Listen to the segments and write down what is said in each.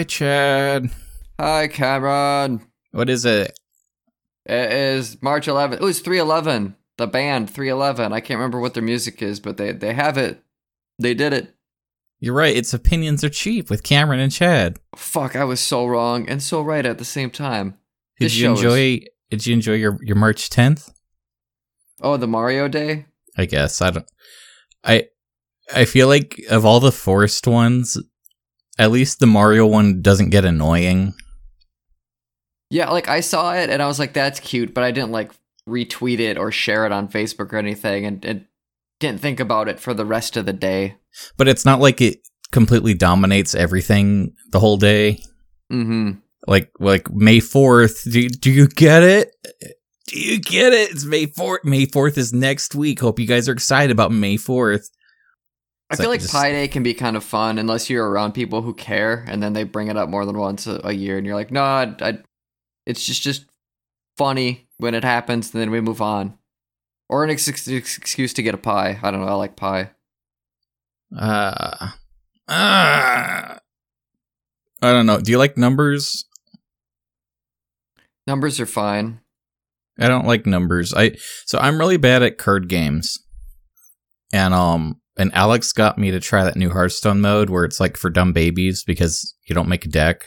Hi, Chad. Hi, Cameron. What is it? It is March 11th. Oh, it's 311. The band 311. I can't remember what their music is, but they they have it. They did it. You're right. It's opinions are cheap with Cameron and Chad. Fuck, I was so wrong and so right at the same time. Did This you show is- enjoy? Did you enjoy your your March 10th? Oh, the Mario Day. I guess I don't. I I feel like of all the forced ones, at least the Mario one doesn't get annoying. Yeah, like I saw it and I was like, that's cute, but I didn't like retweet it or share it on Facebook or anything, and, and didn't think about it for the rest of the day. But it's not like it completely dominates everything the whole day. Mm-hmm. Like like May fourth. Do do you get it? Do you get it? It's May fourth. May fourth is next week. Hope you guys are excited about May fourth. I feel like like just- Pi Day can be kind of fun unless you're around people who care, and then they bring it up more than once a, a year, and you're like, no, I, I, it's just just funny when it happens, and then we move on, or an ex- ex- excuse to get a pie. I don't know. I like pie. Uh, uh, I don't know. Do you like numbers? Numbers are fine. I don't like numbers. I so I'm really bad at card games. And um and Alex got me to try that new Hearthstone mode where it's like for dumb babies because you don't make a deck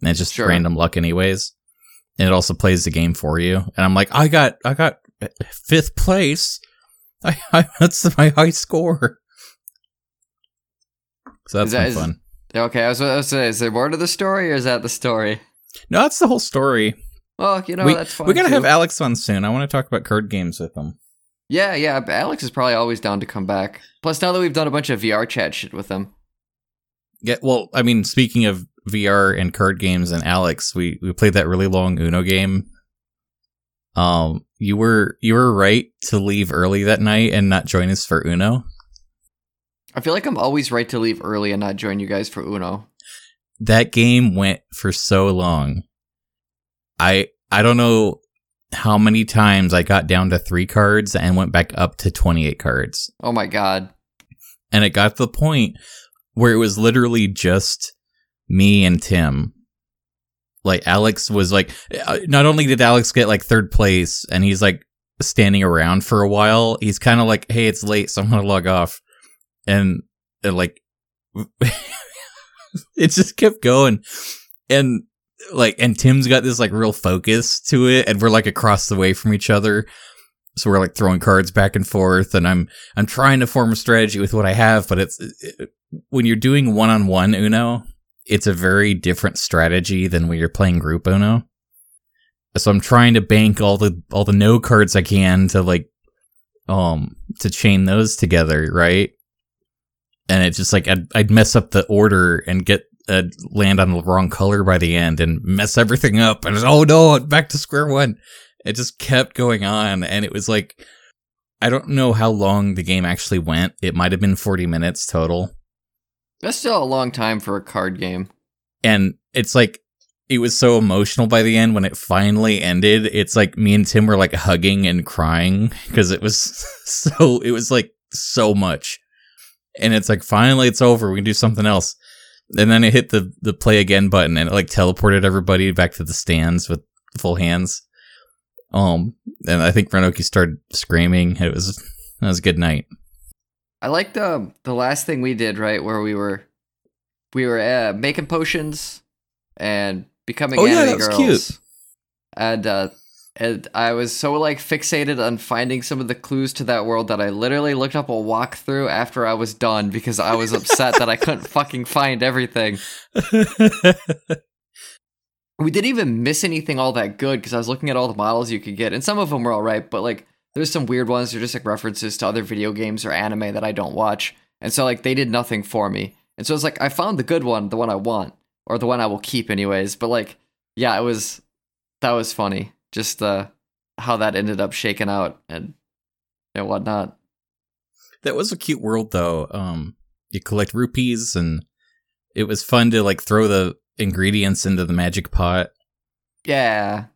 and it's just Sure. random luck anyways. And it also plays the game for you. And I'm like, I got I got uh, fifth place. I, I that's my high score. So that's that- is- fun. Okay, I was, I was saying, is there more to the story, or is that the story? No, that's the whole story. Well, you know, we, that's fine. we gotta too. have Alex on soon. I want to talk about card games with him. Yeah, yeah. Alex is probably always down to come back. Plus, now that we've done a bunch of VR chat shit with him, Yeah, well, I mean, speaking of VR and card games and Alex, we we played that really long Uno game. Um, you were you were right to leave early that night and not join us for Uno. I feel like I'm always right to leave early and not join you guys for Uno. That game went for so long. I I don't know how many times I got down to 3 cards and went back up to 28 cards. Oh my god. And it got to the point where it was literally just me and Tim. Like Alex was like, uh, not only did Alex get like third place and he's like standing around for a while, he's kind of like, hey, it's late, so I'm gonna log off. And, and like, it just kept going. And like, and Tim's got this like real focus to it, and we're like across the way from each other. So we're like throwing cards back and forth, and I'm I'm trying to form a strategy with what I have, but it's it, when you're doing one on one Uno, it's a very different strategy than when you're playing group Uno. So I'm trying to bank all the all the no cards I can to like um to chain those together, right? And it's just like I'd, I'd mess up the order and get uh, land on the wrong color by the end and mess everything up, and it's, oh no, back to square one. It just kept going on, and it was like I don't know how long the game actually went. It might have been 40 minutes total. That's still a long time for a card game. And it's like it was so emotional by the end when it finally ended. It's like me and Tim were like hugging and crying because it was so it was like so much. And it's like finally it's over. We can do something else. And then it hit the the play again button and it like teleported everybody back to the stands with full hands. Um and I think Renoki started screaming. It was it was a good night. I like the the last thing we did right where we were we were uh, making potions and becoming Oh, yeah, anime that was girls. cute. And uh and I was so like fixated on finding some of the clues to that world that I literally looked up a walkthrough after I was done because I was upset that I couldn't fucking find everything. We didn't even miss anything all that good because I was looking at all the models you could get, and some of them were all right, but like there's some weird ones. They're just like references to other video games or anime that I don't watch, and so like they did nothing for me. And so it's like I found the good one, the one I want, or the one I will keep anyways. But like, yeah, it was that was funny, just uh how that ended up shaking out and and whatnot. That was a cute world though. Um you collect rupees and it was fun to like throw the ingredients into the magic pot. Yeah.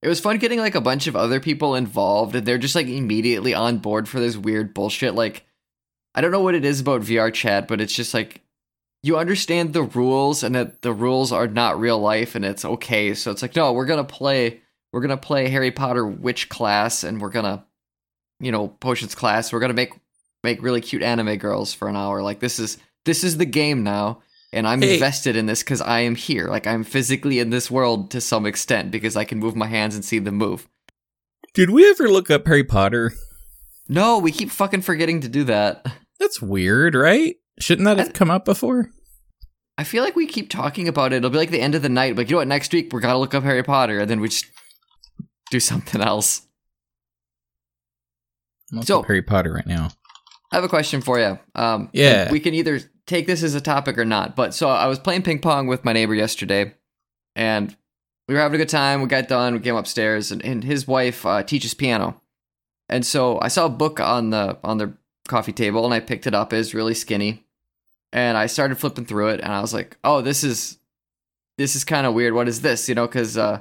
It was fun getting like a bunch of other people involved and they're just like immediately on board for this weird bullshit. Like, I don't know what it is about VR chat, but it's just like you understand the rules and that the rules are not real life and it's okay. So it's like, no, we're gonna play we're gonna play Harry Potter witch class and we're gonna you know, potions class, we're gonna make make really cute anime girls for an hour. Like this is this is the game now. And I'm Hey. invested in this because I am here. Like I'm physically in this world to some extent because I can move my hands and see them move. Did we ever look up Harry Potter? No, we keep fucking forgetting to do that. That's weird, right? Shouldn't that have come up before? I feel like we keep talking about it. It'll be like the end of the night. Like, you know what? Next week we're gonna look up Harry Potter, and then we just do something else. I'm So- Harry Potter right now. I have a question for you. Um, Yeah. we can either take this as a topic or not. But so I was playing ping pong with my neighbor yesterday, and we were having a good time. We got done. We came upstairs, and, and his wife uh, teaches piano. And so I saw a book on the on their coffee table, and I picked it up. It was really skinny, and I started flipping through it, and I was like, "Oh, this is this is kind of weird. What is this?" You know, because uh,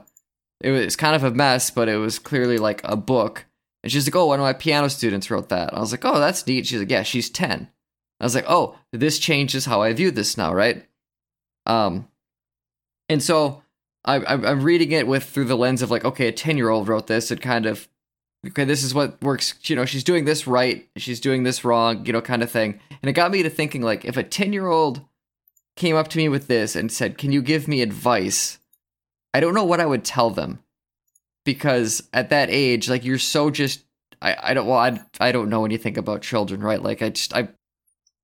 it was kind of a mess, but it was clearly like a book. And she's like, "Oh, one of my piano students wrote that." I was like, "Oh, that's neat." She's like, "Yeah, she's 10. I was like, "Oh, this changes how I view this now, right?" Um, and so I, I'm I'm reading it with through the lens of like, okay, a 10 year old wrote this. It kind of, okay, this is what works. You know, she's doing this right, she's doing this wrong, you know, kind of thing. And it got me to thinking like, if a 10 year old came up to me with this and said, "Can you give me advice?" I don't know what I would tell them because at that age, like you're so just I, I don't well I, I don't know anything about children, right? Like I just I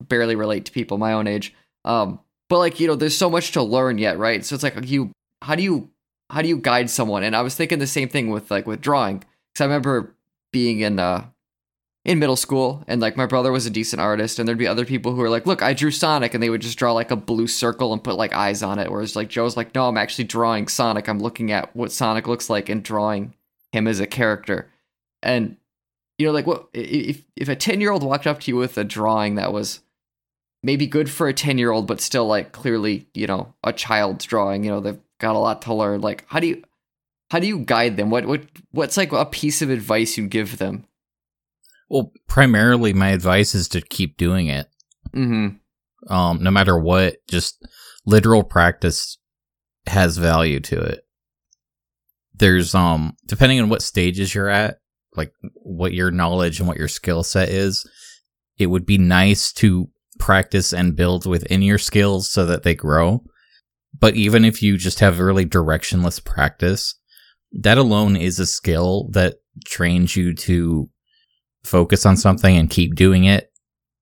barely relate to people my own age. Um but like, you know, there's so much to learn yet, right? So it's like you how do you how do you guide someone? And I was thinking the same thing with like with drawing cuz I remember being in uh in middle school and like my brother was a decent artist and there'd be other people who were like look i drew sonic and they would just draw like a blue circle and put like eyes on it whereas like joe's like no i'm actually drawing sonic. I'm looking at what sonic looks like and drawing him as a character. And you know like what if if a 10 year old walked up to you with a drawing that was maybe good for a 10 year old but still like clearly you know a child's drawing you know they've got a lot to learn like how do you how do you guide them? What what what's like a piece of advice you give them Well, primarily my advice is to keep doing it. mm-hmm Um, no matter what, just literal practice has value to it. There's um depending on what stages you're at, like what your knowledge and what your skill set is, it would be nice to practice and build within your skills so that they grow. But even if you just have really directionless practice, that alone is a skill that trains you to focus on something and keep doing it.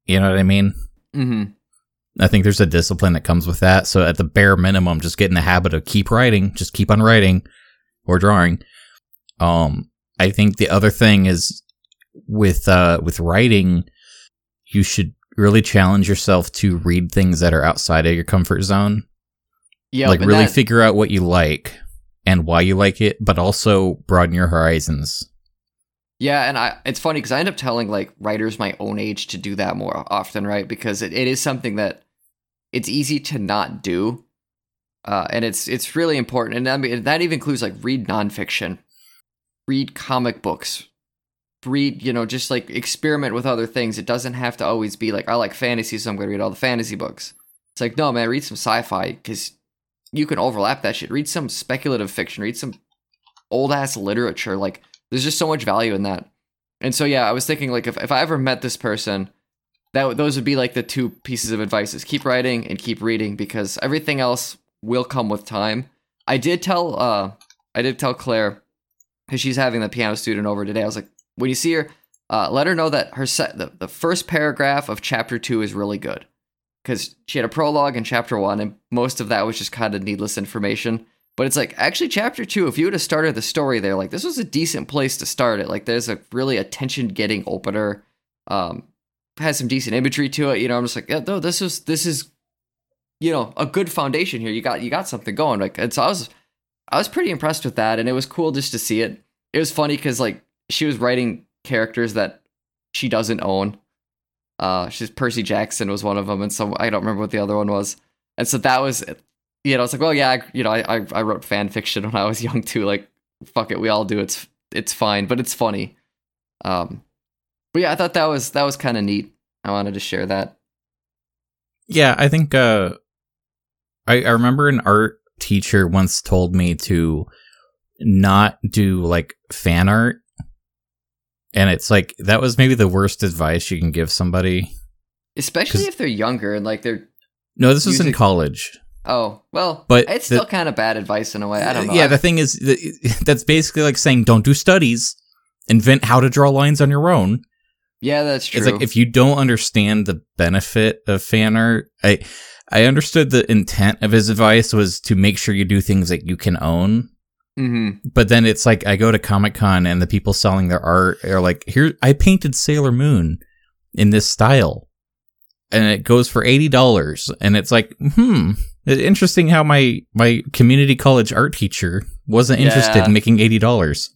You know what I mean? mm-hmm I think there's a discipline that comes with that. So at the bare minimum, just get in the habit of keep writing, just keep on writing or drawing. Um, I think the other thing is with uh with writing, you should really challenge yourself to read things that are outside of your comfort zone. yeah like really that- figure out what you like and why you like it, but also broaden your horizons. Yeah, and I it's funny because I end up telling like writers my own age to do that more often, right? Because it, it is something that it's easy to not do. Uh, and it's it's really important. And I mean that even includes like read nonfiction, read comic books, read, you know, just like experiment with other things. It doesn't have to always be like I like fantasy, so I'm gonna read all the fantasy books. It's like, no, man, read some sci-fi because you can overlap that shit. Read some speculative fiction, read some old ass literature. Like there's just so much value in that. And so yeah, I was thinking like if, if I ever met this person, that those would be like the two pieces of advice is keep writing and keep reading because everything else will come with time. I did tell uh I did tell Claire because she's having the piano student over today. I was like, when you see her, uh, let her know that her set the, the first paragraph of chapter two is really good because she had a prologue in chapter one, and most of that was just kind of needless information. But it's like actually chapter two, if you would have started the story there, like this was a decent place to start it. Like there's a really attention getting opener, um, has some decent imagery to it. You know, I'm just like, yeah, no, this is this is, you know, a good foundation here. You got you got something going. Like, and so I was I was pretty impressed with that, and it was cool just to see it. It was funny because like she was writing characters that she doesn't own. Uh, she's Percy Jackson was one of them, and so I don't remember what the other one was. And so that was, you know, it's like, well, yeah, I, you know, I, I I wrote fan fiction when I was young too. Like, fuck it, we all do. It's it's fine, but it's funny. Um, but yeah, I thought that was that was kind of neat. I wanted to share that. Yeah, I think uh I, I remember an art teacher once told me to not do like fan art. And it's like that was maybe the worst advice you can give somebody. especially if they're younger and like they're No, this was in college. Oh well, But it's the- still kind of bad advice in a way. I don't know. Yeah, the thing is, th- that's basically like saying don't do studies, invent how to draw lines on your own. yeah, that's true. It's like if you don't understand the benefit of fan art, I I understood the intent of his advice was to make sure you do things that you can own. hmm But then it's like I go to Comic Con and the people selling their art are like, "Here, I painted Sailor Moon in this style, and it goes for eighty dollars." And it's like, hmm, it's interesting how my my community college art teacher wasn't interested Yeah. in making eighty dollars.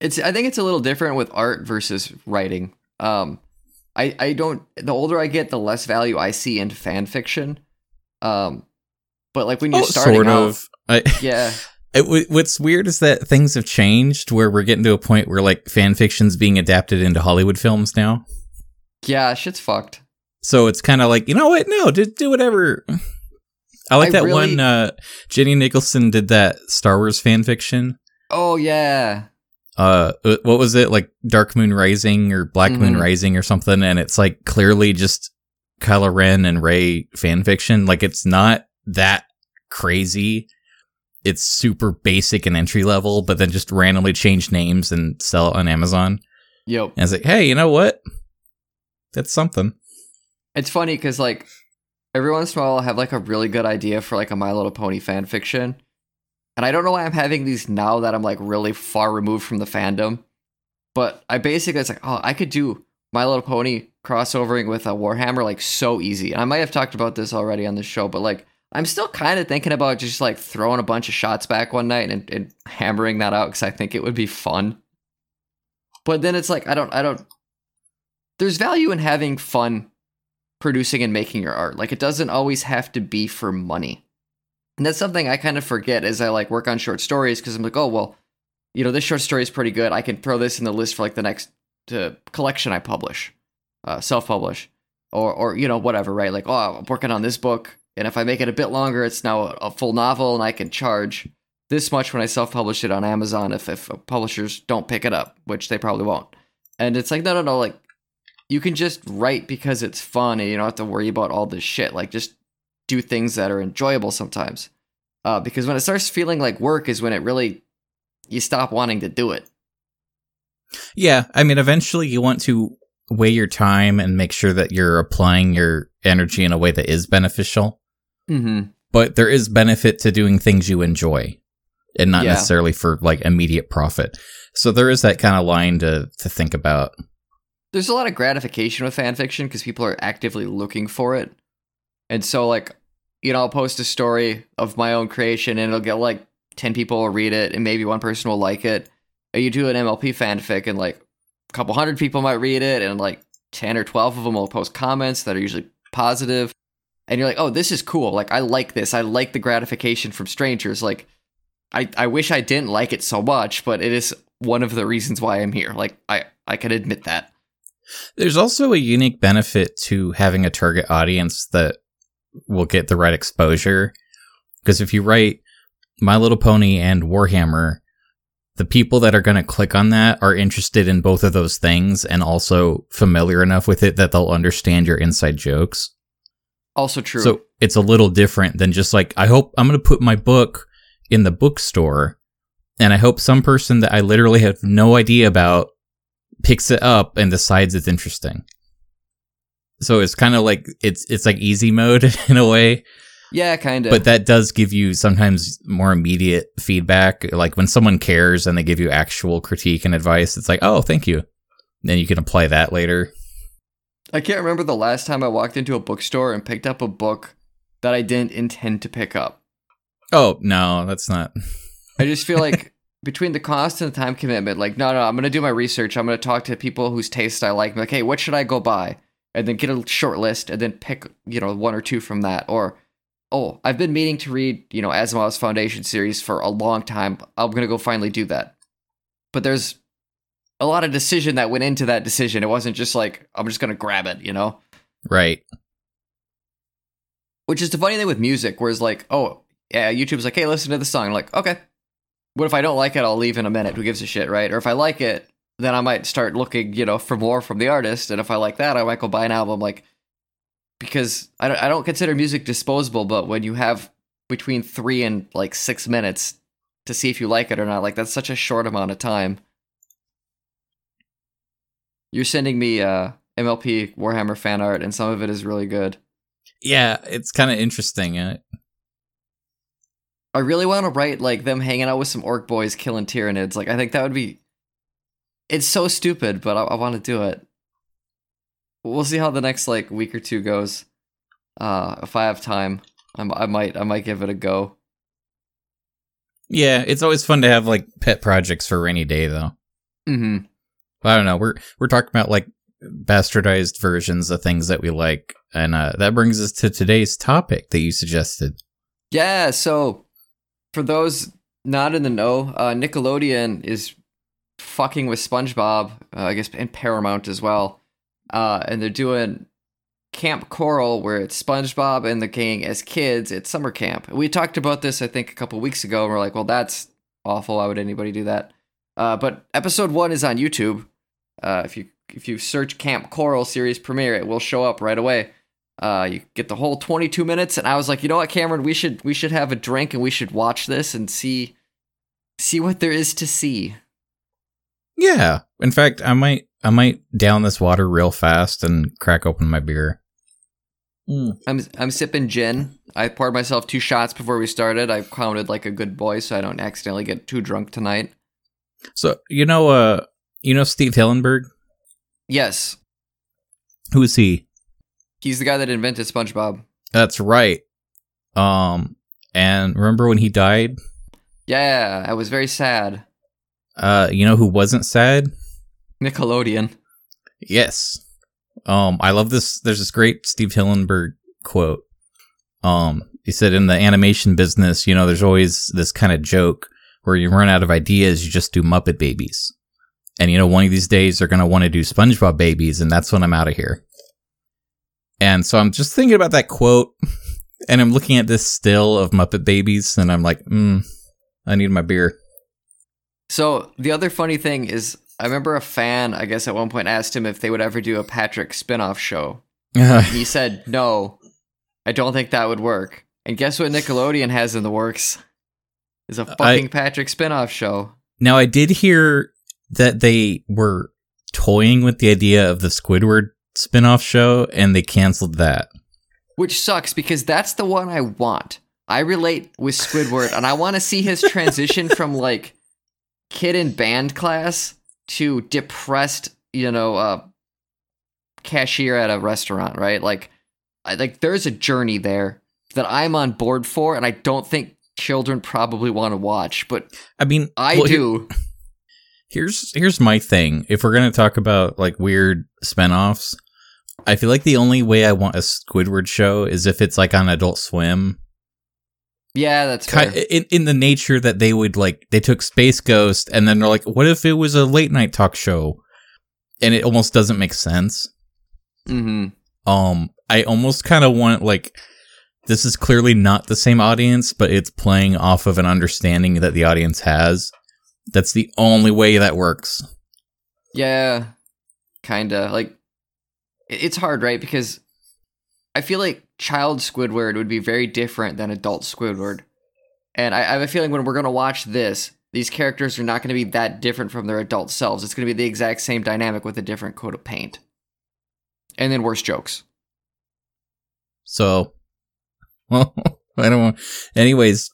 It's I think it's a little different with art versus writing. Um I I don't the older I get, the less value I see in fan fiction. Um but like when you're starting Oh, sort out, of. I, yeah. It, what's weird is that things have changed where we're getting to a point where like fan fiction's being adapted into Hollywood films now. Yeah, shit's fucked. So it's kind of like, you know what? No, just do whatever. I like I that really- one. Uh, Jenny Nicholson did that Star Wars fan fiction. Oh yeah. Uh, uh, what was it like? Dark Moon Rising or Black Moon Mhm. Rising or something? And it's like clearly just Kylo Ren and Rey fan fiction. Like it's not that crazy. It's super basic and entry level, but then just randomly change names and sell it on Amazon. Yep. And it's like, hey, you know what? That's something. It's funny because like every once in a while I'll have like a really good idea for like a My Little Pony fan fiction. And I don't know why I'm having these now that I'm like really far removed from the fandom. But I basically it's like, oh, I could do My Little Pony crossovering with a Warhammer like so easy. And I might have talked about this already on the show, but like I'm still kind of thinking about just like throwing a bunch of shots back one night and, and hammering that out because I think it would be fun. But then it's like I don't I don't there's value in having fun producing and making your art. Like it doesn't always have to be for money. And that's something I kind of forget as I like work on short stories because I'm like, oh well, you know, this short story is pretty good. I can throw this in the list for like the next uh, collection I publish, uh, self-publish, or or you know whatever, right? Like, oh, I'm working on this book, and if I make it a bit longer, it's now a, a full novel, and I can charge this much when I self-publish it on Amazon if if publishers don't pick it up, which they probably won't. And it's like, no, no, no, like you can just write because it's fun and you don't have to worry about all this shit. Like just do things that are enjoyable sometimes. Uh, because when it starts feeling like work is when it really you stop wanting to do it. Yeah, I mean, eventually you want to weigh your time and make sure that you're applying your energy in a way that is beneficial. Mm-hmm. But there is benefit to doing things you enjoy and not Yeah. necessarily for like immediate profit. So there is that kind of line to, to think about. There's a lot of gratification with fan fiction because people are actively looking for it. And so like, you know, I'll post a story of my own creation and it'll get like 10 people will read it and maybe one person will like it. And you do an MLP fanfic and like a couple hundred people might read it and like 10 or 12 of them will post comments that are usually positive. And you're like, oh, this is cool. Like, I like this. I like the gratification from strangers. Like, I, I wish I didn't like it so much, but it is one of the reasons why I'm here. Like, I, I can admit that. There's also a unique benefit to having a target audience that will get the right exposure. Because if you write My Little Pony and Warhammer, the people that are going to click on that are interested in both of those things and also familiar enough with it that they'll understand your inside jokes. Also true. So it's a little different than just like, I hope I'm going to put my book in the bookstore and I hope some person that I literally have no idea about picks it up and decides it's interesting. So it's kind of like it's it's like easy mode in a way, yeah, kind of. but that does give you sometimes more immediate feedback. Like when someone cares and they give you actual critique and advice, it's like, "Oh, thank you." Then you can apply that later. I can't remember the last time I walked into a bookstore and picked up a book that I didn't intend to pick up. Oh, no, that's not. I just feel like between the cost and the time commitment, like, no, no, I'm going to do my research. I'm going to talk to people whose taste I like. Be like, hey, what should I go buy? And then get a short list and then pick, you know, one or two from that. Or, oh, I've been meaning to read, you know, Asimov's Foundation series for a long time. I'm going to go finally do that. But there's a lot of decision that went into that decision. It wasn't just like, I'm just going to grab it, you know? Right. Which is the funny thing with music, whereas like, oh yeah, YouTube's like, hey, listen to the song. I'm like, okay. What if I don't like it? I'll leave in a minute. Who gives a shit, right? Or if I like it, then I might start looking, you know, for more from the artist. And if I like that, I might go buy an album. Like, because I don't, I don't consider music disposable, but when you have between three and like six minutes to see if you like it or not, like that's such a short amount of time. You're sending me uh, MLP Warhammer fan art, and some of it is really good. Yeah, it's kind of interesting. Uh, I really want to write like them hanging out with some orc boys killing Tyranids. Like I think that would be. It's so stupid, but I, I want to do it. We'll see how the next like week or two goes. Uh, if I have time, I'm, I might I might give it a go. yeah, it's always fun to have like pet projects for a rainy day, though. hmm I don't know. We're we're talking about like bastardized versions of things that we like, and uh, that brings us to today's topic that you suggested. Yeah. So, for those not in the know, uh, Nickelodeon is fucking with SpongeBob. Uh, I guess and Paramount as well. Uh, and they're doing Kamp Koral, where it's SpongeBob and the gang as kids at summer camp. We talked about this, I think, a couple weeks ago. And we're like, well, that's awful. Why would anybody do that? Uh, but episode one is on YouTube. Uh, if you if you search Kamp Koral series premiere, it will show up right away. Uh, you get the whole 22 minutes, and I was like, you know what, Cameron, we should we should have a drink and we should watch this and see see what there is to see. Yeah. In fact, I might I might down this water real fast and crack open my beer. Mm. I'm I'm sipping gin. I poured myself two shots before we started. I counted like a good boy, so I don't accidentally get too drunk tonight. So you know, uh, you know Steve Hillenburg. Yes, Who is he? He's the guy that invented SpongeBob. That's right. Um, and remember when he died? Yeah, I was very sad. Uh, you know who wasn't sad? Nickelodeon. Yes. Um, I love this. There's this great Steve Hillenburg quote. Um, he said, in the animation business, you know, there's always this kind of joke where you run out of ideas, you just do Muppet Babies. And, you know, one of these days they're going to want to do SpongeBob Babies, and that's when I'm out of here. And so I'm just thinking about that quote, and I'm looking at this still of Muppet Babies, and I'm like, mm, I need my beer. So the other funny thing is, I remember a fan, I guess, at one point asked him if they would ever do a Patrick spin-off show. He said, "No, I don't think that would work." And guess what Nickelodeon has in the works? Is a fucking Patrick spin-off show. Now, I did hear that they were toying with the idea of the Squidward spin-off show and they canceled that. Which sucks because that's the one I want. I relate with Squidward and I want to see his transition from like kid in band class to depressed, you know, uh cashier at a restaurant, right? Like I like there's a journey there that I'm on board for and I don't think children probably want to watch, but I mean, I well, here- do. Here's here's my thing. If we're gonna talk about like weird spin-offs, I feel like the only way I want a Squidward show is if it's like on Adult Swim. Yeah, that's fair. in, in the nature that they would like they took Space Ghost and then they're like, what if it was a late night talk show? And it almost doesn't make sense. Mhm. um i almost kind of want like this is clearly not the same audience but it's playing off of an understanding that the audience has that's the only way that works Yeah, kind of. Like, it's hard, right? Because I feel like child Squidward would be very different than adult Squidward. And I, I have a feeling when we're going to watch this, these characters are not going to be that different from their adult selves. It's going to be the exact same dynamic with a different coat of paint. And then worse jokes. so well i don't want anyways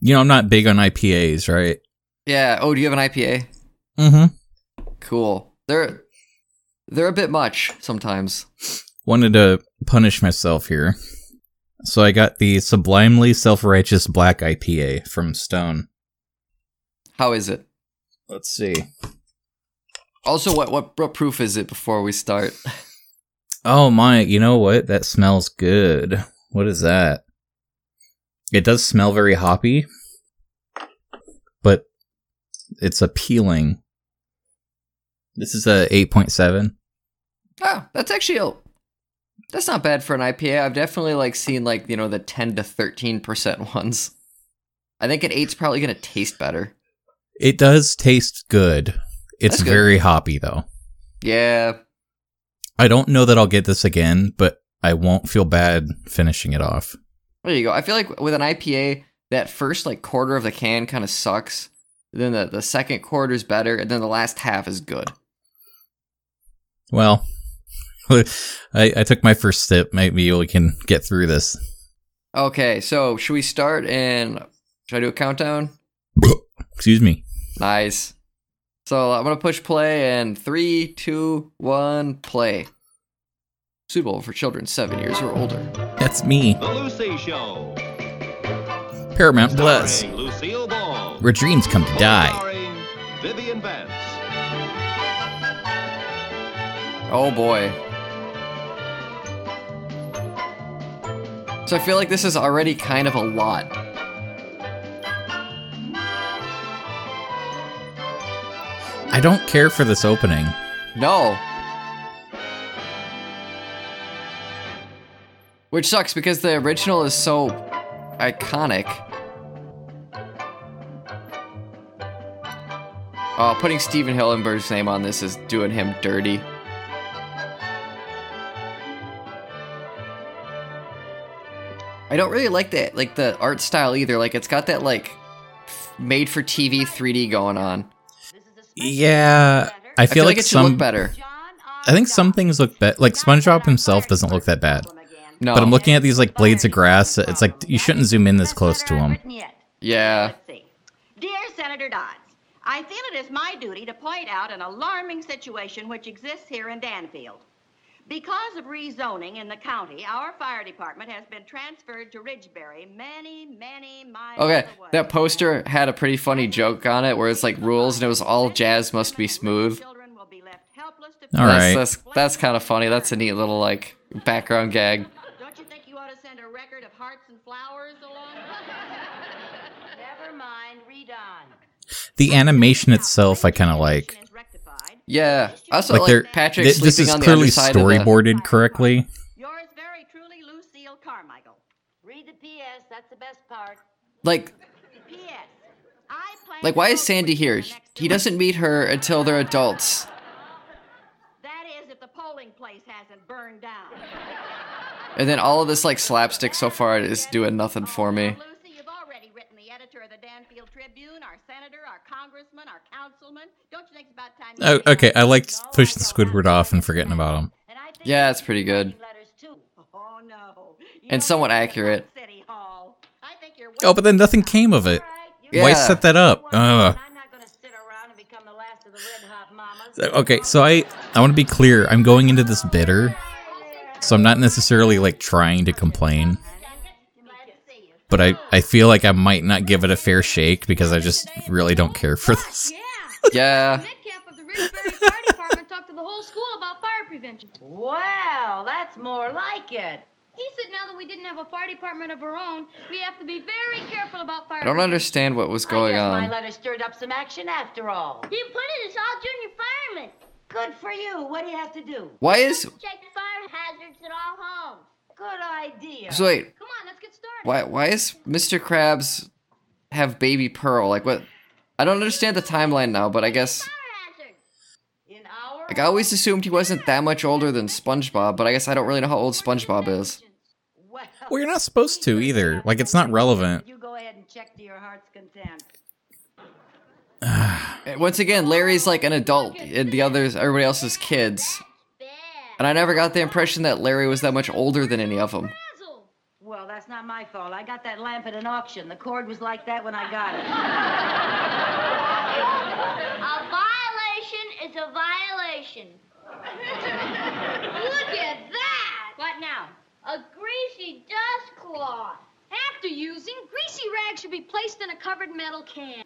you know i'm not big on ipas right Yeah. Oh, do you have an IPA? mm-hmm Cool. They're they're a bit much sometimes. wanted to punish myself here so i got the sublimely self-righteous black ipa from stone How is it? let's see Also, what what, what proof is it before we start? Oh my, you know what? That smells good. What is that? It does smell very hoppy, but it's appealing. This is a 8.7. Ah, that's actually a That's not bad for an IPA. I've definitely like seen like you know the ten to thirteen percent ones. I think an eight's probably gonna taste better. It does taste good. It's good. very hoppy though. Yeah, I don't know that I'll get this again, but I won't feel bad finishing it off. there you go. I feel like with an IPA, that first like quarter of the can kind of sucks. Then the the second quarter is better, and then the last half is good. Well, I, I took my first sip. Maybe we can get through this. Okay, so should we start and should I do a countdown? Excuse me. Nice. So I'm gonna push play and three, two, one, play. Suitable for children seven years or older. That's me. The Lucy Show. Paramount Plus, Starring Lucille Ball. Where dreams come to die. Vivian Vance. Oh boy. So I feel like this is already kind of a lot. I don't care for this opening. No. Which sucks because the original is so iconic. Oh, putting Stephen Hillenburg's name on this is doing him dirty. I don't really like that, like the art style either. Like it's got that like made for TV 3D going on. Yeah, I I feel, feel like, like it should some. look better. I think some things look better. Like SpongeBob himself doesn't look that bad. No, But I'm looking at these like blades of grass. It's like you shouldn't zoom in this close to them. Yeah. Dear Senator Dodds, I feel it is my duty to point out an alarming situation which exists here in Danfield. Because of rezoning in the county, our fire department has been transferred to Ridgeberry many, many miles Okay, away. that poster had a pretty funny joke on it where it's like rules and it was all jazz must be smooth. Children will be left helpless to All face right. That's that's, that's kind of funny. That's a neat little like background gag. Don't you think you ought to send a record of hearts and flowers along? Never mind, redone. The animation itself, I kind of like. Yeah. I also Like like, they're Patrick th- this is on clearly underside of the- storyboarded correctly. Yours very truly, Lucille Carmichael. Read the PS. That's the best part. Like PS. I like why is Sandy here? in the next He doesn't meet her until they're adults. That is, if the polling place hasn't burned down. And then all of this like slapstick so far is doing nothing for me. Lucy, you've already written the editor of the Danfield Tribune, our senator, our congressman, our councilman. Don't you think it's about time? Oh, okay, I like pushing I Squidward off and forgetting about him. And I think Yeah, you it's pretty good. write letters, too. Oh no. And somewhat accurate. about City Hall. I think you're Oh, but then nothing came of it. All right, you Why set that up? Ugh. I'm not gonna sit around and become the last of the red hot mamas. So- Okay, so I I want to be clear. I'm going into this bitter, so I'm not necessarily like trying to complain. But I, I feel like I might not give it a fair shake because I just really don't care for this. Yeah. Yeah. Metcalf of the Ridgeberry Fire Department talked to the whole school about fire prevention. Well, that's more like it. He said now that we didn't have a fire department of our own, we have to be very careful about fire I don't understand what was I going guess my on. letter stirred up some action after all. He put it as all junior firemen. Good for you. What do you have to do? Why is Check fire hazards at all homes. Good idea. so wait? Come on, let's get started. Why why is Mr. Krabs have baby Pearl? Like what? I don't understand the timeline now, but I guess Fire hazards. In our like I always assumed he wasn't that much older than SpongeBob, but I guess I don't really know how old SpongeBob is. well, Well, you're not supposed to either. Like it's not relevant. You go ahead and check to your heart's content. Eh, once again, Larry's like an adult, and the others, everybody else is kids. Bad. And I never got the impression that Larry was that much older than any of them. Well, that's not my fault. I got that lamp at an auction. The cord was like that when I got it. A violation is a violation. Look at that. What now? A greasy dust cloth. After using, greasy rags should be placed in a covered metal can.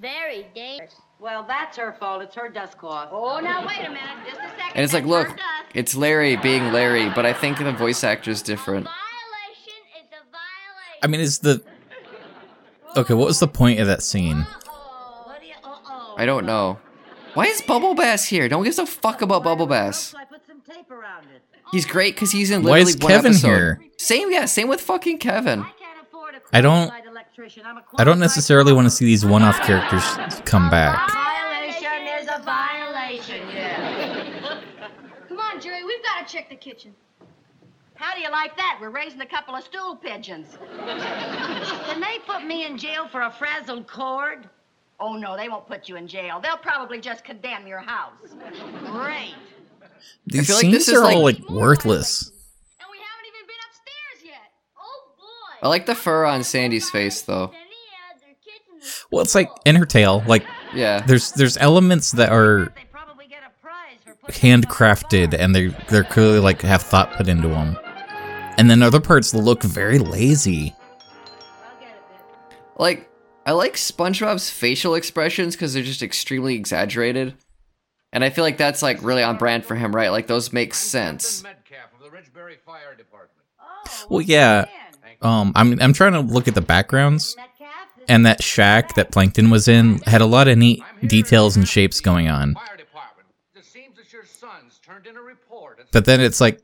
Very dangerous. Well, that's her fault. It's her dust cloth. Oh, now wait a minute. Just a second. And it's like, That's look, it's Larry being Larry, but I think the voice actor's A different. violation is a violation. I mean, is the okay? What was the point of that scene? What do you? Uh-oh. I don't know. Why is Bubble Bass here? Don't give a fuck about Bubble Bass. So I put some tape around it. He's great because he's in Why literally is one Kevin episode. here? Same, yeah, same with fucking Kevin. I don't- I don't necessarily want to see these one-off characters come back. Violation is a violation, yeah. Come on, Jerry, we've got to check the kitchen. How do you like that? We're raising a couple of stool pigeons. Can they put me in jail for a frazzled cord? Oh, no, they won't put you in jail. They'll probably just condemn your house. Great. These feel like scenes this is are all like- like worthless. And we haven't even been upstairs yet. Oh, boy. I like the fur on Sandy's face though. Then he had their kitchen Well, it's like in her tail. Like Yeah. there's there's elements that are probably get a prize for putting handcrafted and they they're clearly like have thought put into them. And then other parts look very lazy. I'll get it then. Like, I like SpongeBob's facial expressions because they're just extremely exaggerated. And I feel like that's like really on brand for him, right? Like those make sense. Metcalf of the Ridgebury Fire Department. Well, yeah. Um, I'm I'm trying to look at the backgrounds, and that shack that Plankton was in had a lot of neat details and shapes going on. But then it's like,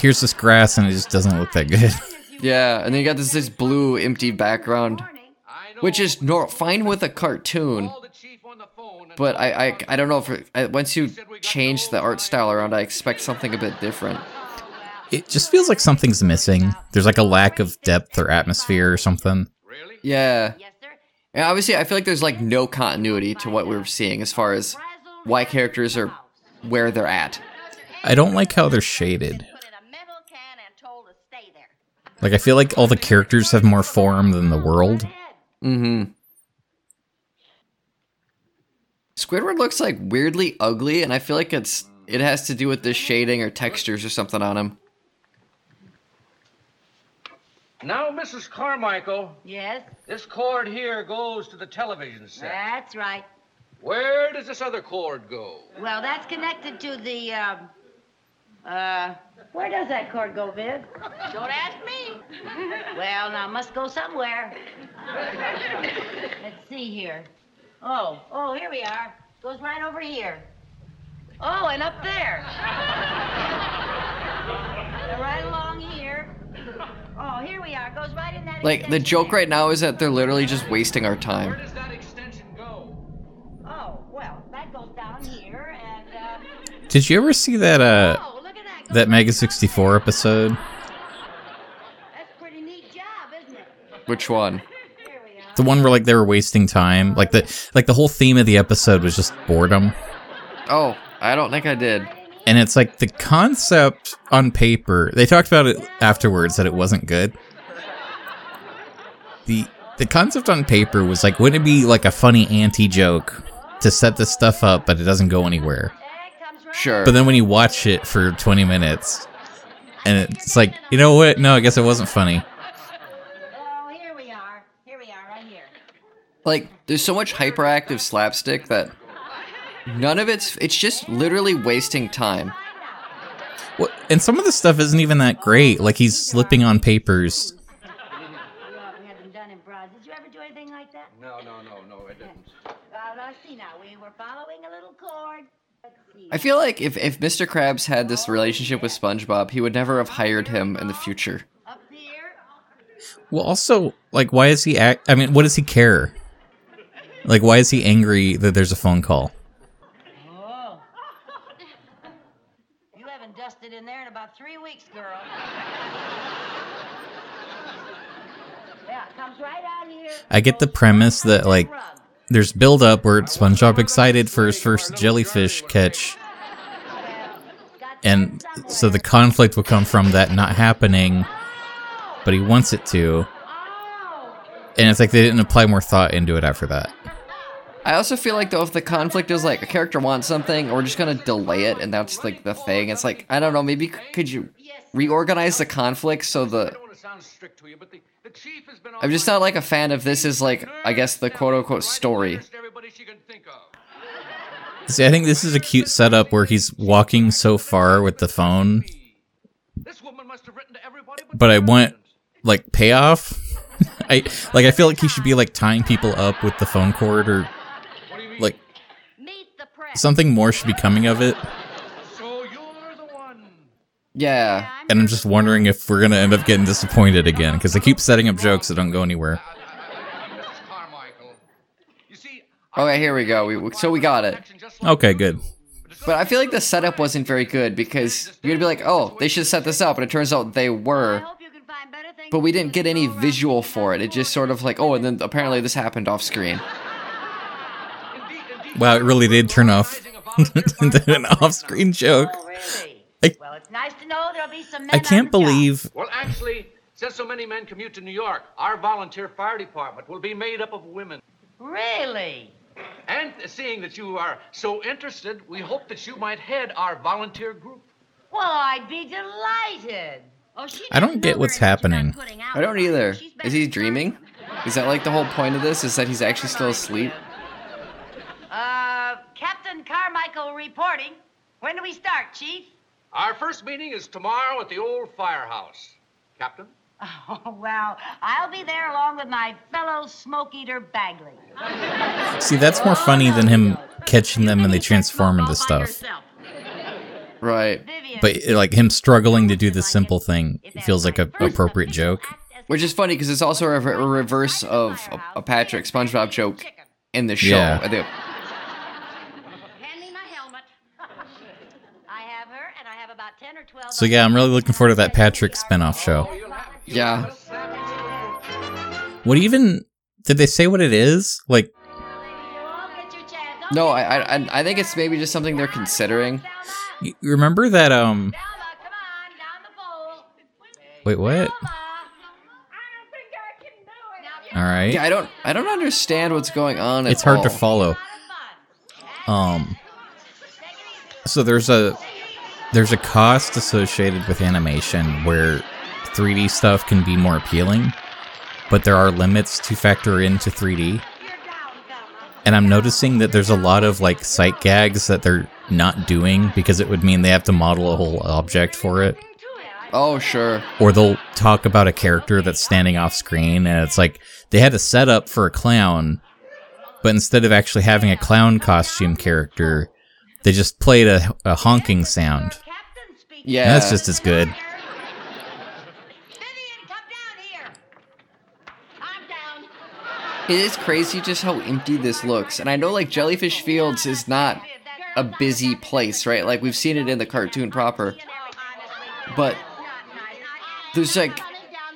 here's this grass, and it just doesn't look that good. Yeah, and then you got this this blue empty background, which is nor- fine with a cartoon. But I, I, I don't know if it, once you change the art style around, I expect something a bit different. It just feels like something's missing. There's like a lack of depth or atmosphere or something. Really? Yeah, and obviously I feel like there's like no continuity to what we're seeing as far as why characters are where they're at. I don't like how they're shaded. Put in a metal can and told to stay there. Like I feel like all the characters have more form than the world. Mm-hmm. Squidward looks like weirdly ugly, and I feel like it's it has to do with the shading or textures or something on him. Now, Mrs. Carmichael, Yes, this cord here goes to the television set. that's right. Where does this other cord go? Well, that's connected to the, um, uh, where does that cord go, Viv? Don't ask me. well, now, must go somewhere. Let's see here. Oh, oh, here we are. Goes right over here. Oh, and up there. Right along here. Oh, here we are. Goes right in that. Like the joke right now is that they're literally just wasting our Where time. does that extension go? Oh, well, that goes down here, and, uh, Did you ever see that uh oh, look at that. That Mega 64 episode? That's a pretty neat job, isn't it? Which one? Here we are. The one where like they were wasting time. Like the like the whole theme of the episode was just boredom. Oh, I don't think I did. And it's like the concept on paper. They talked about it afterwards that it wasn't good. The the concept on paper was like wouldn't it be like a funny anti joke to set this stuff up but it doesn't go anywhere. That comes right Sure. But then when you watch it for 20 minutes and it's like, you know what? No, I guess it wasn't funny. Oh, here we are. Here we are, right here. like there's so much hyperactive slapstick that none of it's it's just literally wasting time. Well, and some of the stuff isn't even that great. Like he's slipping on papers. We, had them done in bronze. Did you ever do anything like that? No, no, no, no, it didn't. See now. We were following a little cord. I feel like if, if Mr. Krabs had this relationship with SpongeBob, he would never have hired him in the future. Well, also, like, why is he act? I mean, what does he care? Like, why is he angry that there's a phone call? Oh. You haven't dusted in there in about three weeks, girl. Yeah, it comes right out here. I get the premise that like there's build up where SpongeBob excited for his first jellyfish catch, and so the conflict will come from that not happening, but he wants it to, and it's like they didn't apply more thought into it after that. I also feel like though if the conflict is like a character wants something, we're just gonna delay it, and that's like the thing. It's like I don't know. Maybe c- could you reorganize the conflict so I the don't want to sound strict to you, but the, the chief has been I'm just not like a fan of this is like I guess the quote unquote story. Everybody she can think of. See, I think this is a cute setup where he's walking so far with the phone, This woman must have written to everybody but I want like payoff. I like I feel like he should be like tying people up with the phone cord or What do you mean? Like Meet the press. something more should be coming of it. So you're the one. Yeah. and I'm just wondering if we're gonna end up getting disappointed again because they keep setting up jokes that don't go anywhere. Mrs. Carmichael. You see, Okay, here we go. We, so we got it. action just like Okay, good. But I feel like the setup wasn't very good because you're gonna be like, oh, they should set this up, and it turns out they were. hope you can find better things But we didn't get any visual for it. It just sort of like, oh, and then apparently this happened off screen. Indeed, indeed. Wow, it really did turn off an off-screen joke. Oh, really? I- well, it's nice to know there'll be some men I on can't the job. believe Well, actually, since so many men commute to New York, our volunteer fire department will be made up of women. Really? And seeing that you are so interested, we hope that you might head our volunteer group. Well, I'd be delighted. Oh, she I don't doesn't get know what's very much about happening. putting out I don't fires. either. She's been Is he in dreaming? Is that like the whole point of this? Is that he's actually still asleep? Uh, Captain Carmichael reporting. When do we start, Chief? Our first meeting is tomorrow at the old firehouse. Captain? Oh, well, I'll be there along with my fellow smoke eater Bagley. See, that's more funny than him catching them and they transform into stuff. Right. But like him struggling to do the simple thing feels like a appropriate joke. Which is funny because it's also a, re- a reverse of a, a Patrick SpongeBob joke in the show. Yeah. I think- Hand me my helmet. I have her, and I have about 10 or 12. So yeah, I'm really looking forward to that Patrick spinoff show. Yeah. What even did they say what it is? Like No, I, I I- think it's maybe just something they're considering. you remember that um Come on, down the pole. wait, what? I don't think I can do it. All right. Yeah, I don't I don't understand what's going on. At It's hard to follow. Um so there's a there's a cost associated with animation where 3D stuff can be more appealing, but there are limits to factor into 3D. And I'm noticing that there's a lot of like sight gags that they're not doing because it would mean they have to model a whole object for it. Oh sure. Or they'll talk about a character that's standing off screen and it's like they had a setup for a clown, but instead of actually having a clown costume character, they just played a, a honking sound. Yeah. And that's just as good. Vivian, come down here. I'm down. It is crazy just how empty this looks. And I know like Jellyfish Fields is not a busy place, right? Like we've seen it in the cartoon proper. But there's like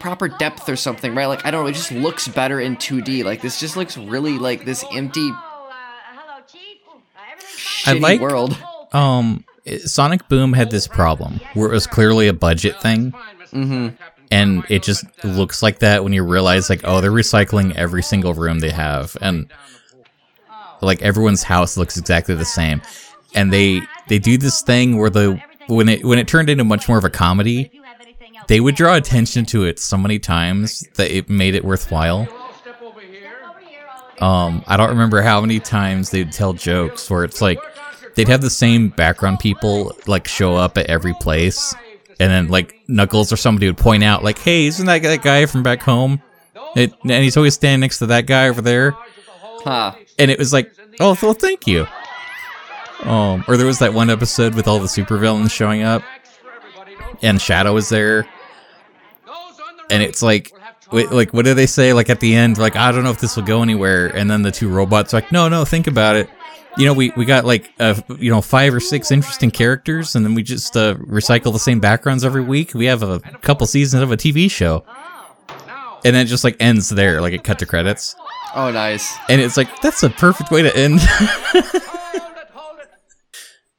proper depth or something, right? Like I don't know, it just looks better in 2D. Like this just looks really like this empty Oh, uh, hello, Chief. Uh, everything's shitty I like- world. Um, Sonic Boom had this problem where it was clearly a budget thing, Mm-hmm. and it just looks like that when you realize, like, oh, they're recycling every single room they have, and like everyone's house looks exactly the same, and they they do this thing where the when it when it turned into much more of a comedy, they would draw attention to it so many times that it made it worthwhile. Step over here. Um, I don't remember how many times they'd tell jokes where it's like they'd have the same background people like show up at every place, and then like Knuckles or somebody would point out like, "Hey, isn't that that guy from back home?" It, and he's always standing next to that guy over there, Huh. and it was like, "Oh, well, thank you." Um, or there was that one episode with all the supervillains showing up, and Shadow was there, and it's like wait, like what do they say like at the end like i don't know if this will go anywhere and then the two robots are like no no think about it you know we we got like uh you know five or six interesting characters and then we just uh recycle the same backgrounds every week we have a couple seasons of a tv show and then it just like ends there like it cut to credits Oh nice. and it's like that's a perfect way to end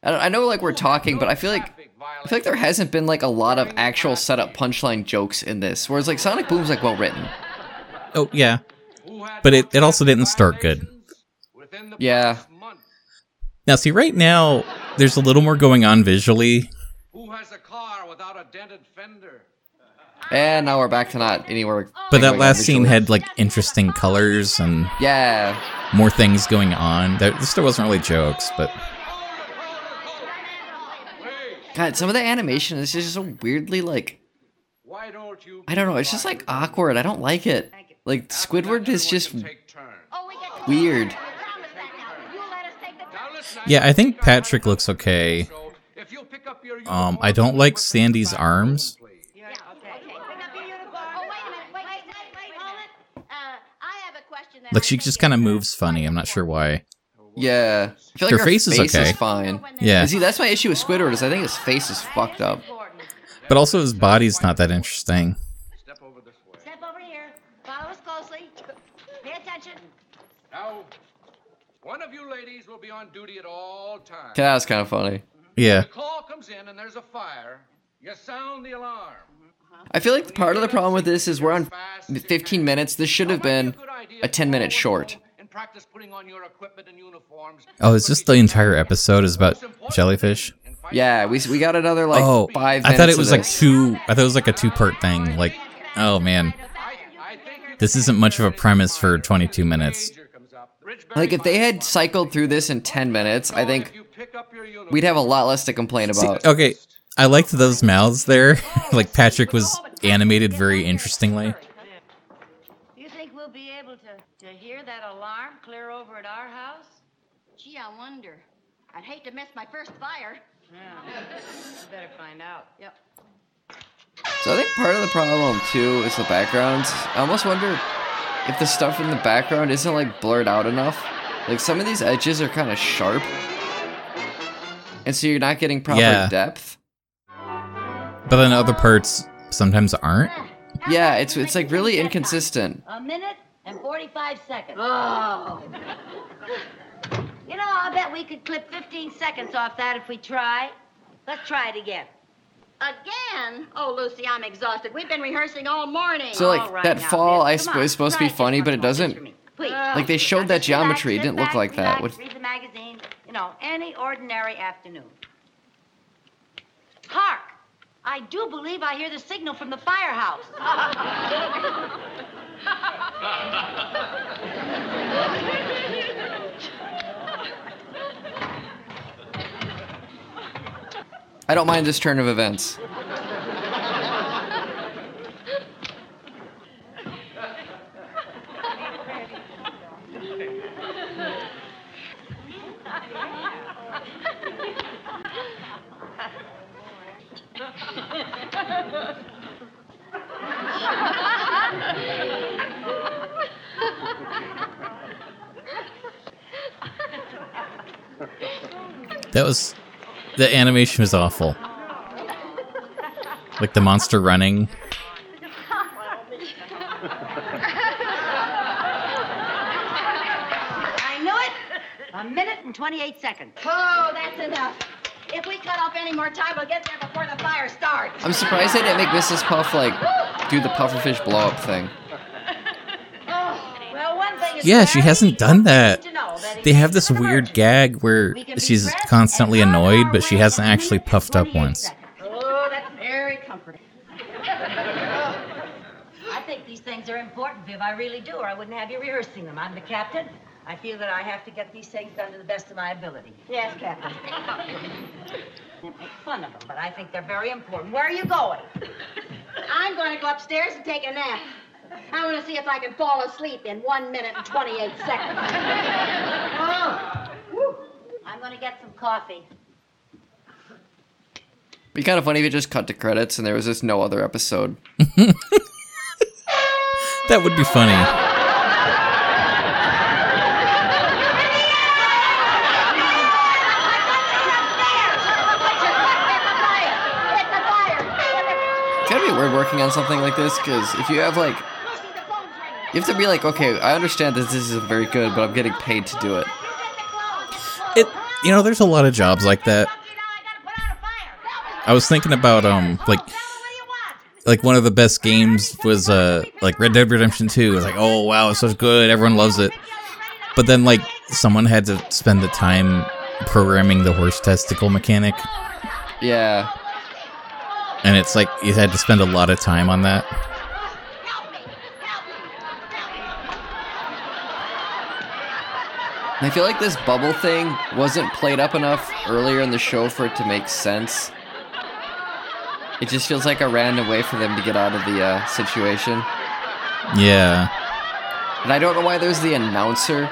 I, know like we're talking, but I feel like I feel like there hasn't been like a lot of actual setup punchline jokes in this. Whereas like Sonic Boom's like well written. oh yeah but it, it also didn't start good Yeah. Past month, now see right now there's a little more going on visually who has a car without a dented fender? And now we're back to not anywhere. but that last scene had like interesting colors and Yeah. more things going on. There, there still wasn't really jokes, but God, some of the animation is just so weirdly like Why don't you? I don't know. It's just like awkward. I don't like it. Like Squidward is just take turns. Oh, we get to weird. promise that now. You let us take the Now listen, yeah, I think Patrick looks okay. So if you'll pick up your Um, I don't like Sandy's arms. Like she just kind of moves funny. I'm not sure why. Yeah. I feel like Her her, face is okay. fine. Yeah. And see, that's my issue with Squidward is I think his face is fucked up. But also his body's not that interesting. Step over this way. Step over here. Follow us closely. Pay attention. Now, one of you ladies will be on duty at all times. Yeah, that's kind of funny. Yeah. The call comes in and there's a fire. You sound the alarm. I feel like part of the problem with this is we're on 15 minutes. This should have been a 10 minute short. And practice putting on your equipment and uniforms. Oh, is this the entire episode is about jellyfish? Yeah, we, we got another like oh, five I thought it was like two. I thought it was like a two-part thing. Like, oh man, I think you this isn't much of a premise for 22 minutes. danger comes up. Ridgeberry Like if they had cycled through this in 10 minutes, I think you pick up your uniform, we'd have a lot less to complain See, about. okay, I liked those mouths there. like Patrick was animated very interestingly. You think we'll be able to, to hear that alarm clear over at our house? Gee, I wonder. I'd hate to miss my first fire. Yeah. better find out. Yep. So I think part of the problem too is the backgrounds. I almost wonder if the stuff in the background isn't like blurred out enough. Like some of these edges are kind of sharp. And so you're not getting proper Yeah. depth. But then other parts sometimes aren't. Yeah, it's it's like really inconsistent. A minute and 45 seconds. Oh. You know, I bet we could clip 15 seconds off that if we try. Let's try it again. Again? Oh, Lucy, I'm exhausted. We've been rehearsing all morning. So, like, All right, that now, fall, Bill, I come sp- on. is supposed to be funny, but it doesn't- just for me. Please. Like, they showed that just relax, geometry. It didn't look back, like that. relax, What- Read the magazine. You know, any ordinary afternoon. Hark! I do believe I hear the signal from the firehouse. I don't mind this turn of events. That was the animation was awful. Like the monster running. I knew it. A minute and 28 seconds. Oh, that's enough. If we cut off any more time, we'll get there before the fire starts. I'm surprised they didn't make Mrs. Puff like do the pufferfish blow up thing. Oh, well, one thing is Yeah, she hasn't done that. To know that They have this weird gag where we she's constantly annoyed, but she hasn't actually puffed up once. Oh, that's very comforting. I think these things are important, Viv. I really do, or I wouldn't have you rehearsing them. I'm the captain. I feel that I have to get these things done to the best of my ability. Yes, Captain. Don't make fun of them, but I think they're very important. Where are you going? I'm going to go upstairs and take a nap. I want to see if I can fall asleep in one minute and 28 seconds. oh. whew. I'm going to get some coffee. Be kind of funny if it just cut to credits and there was just no other episode. That would be funny. It's gotta be weird working on something like this because if you have like, you have to be like, okay, I understand that this isn't very good, but I'm getting paid to do it. It you know, there's a lot of jobs like that. I was thinking about um like like one of the best games was uh like Red Dead Redemption 2. It was like, oh wow, it's so good, everyone loves it. But then like someone had to spend the time programming the horse testicle mechanic, Yeah. and it's like you had to spend a lot of time on that. I feel like this bubble thing wasn't played up enough earlier in the show for it to make sense. It just feels like a random way for them to get out of the uh, situation. Yeah. And I don't know why there's the announcer.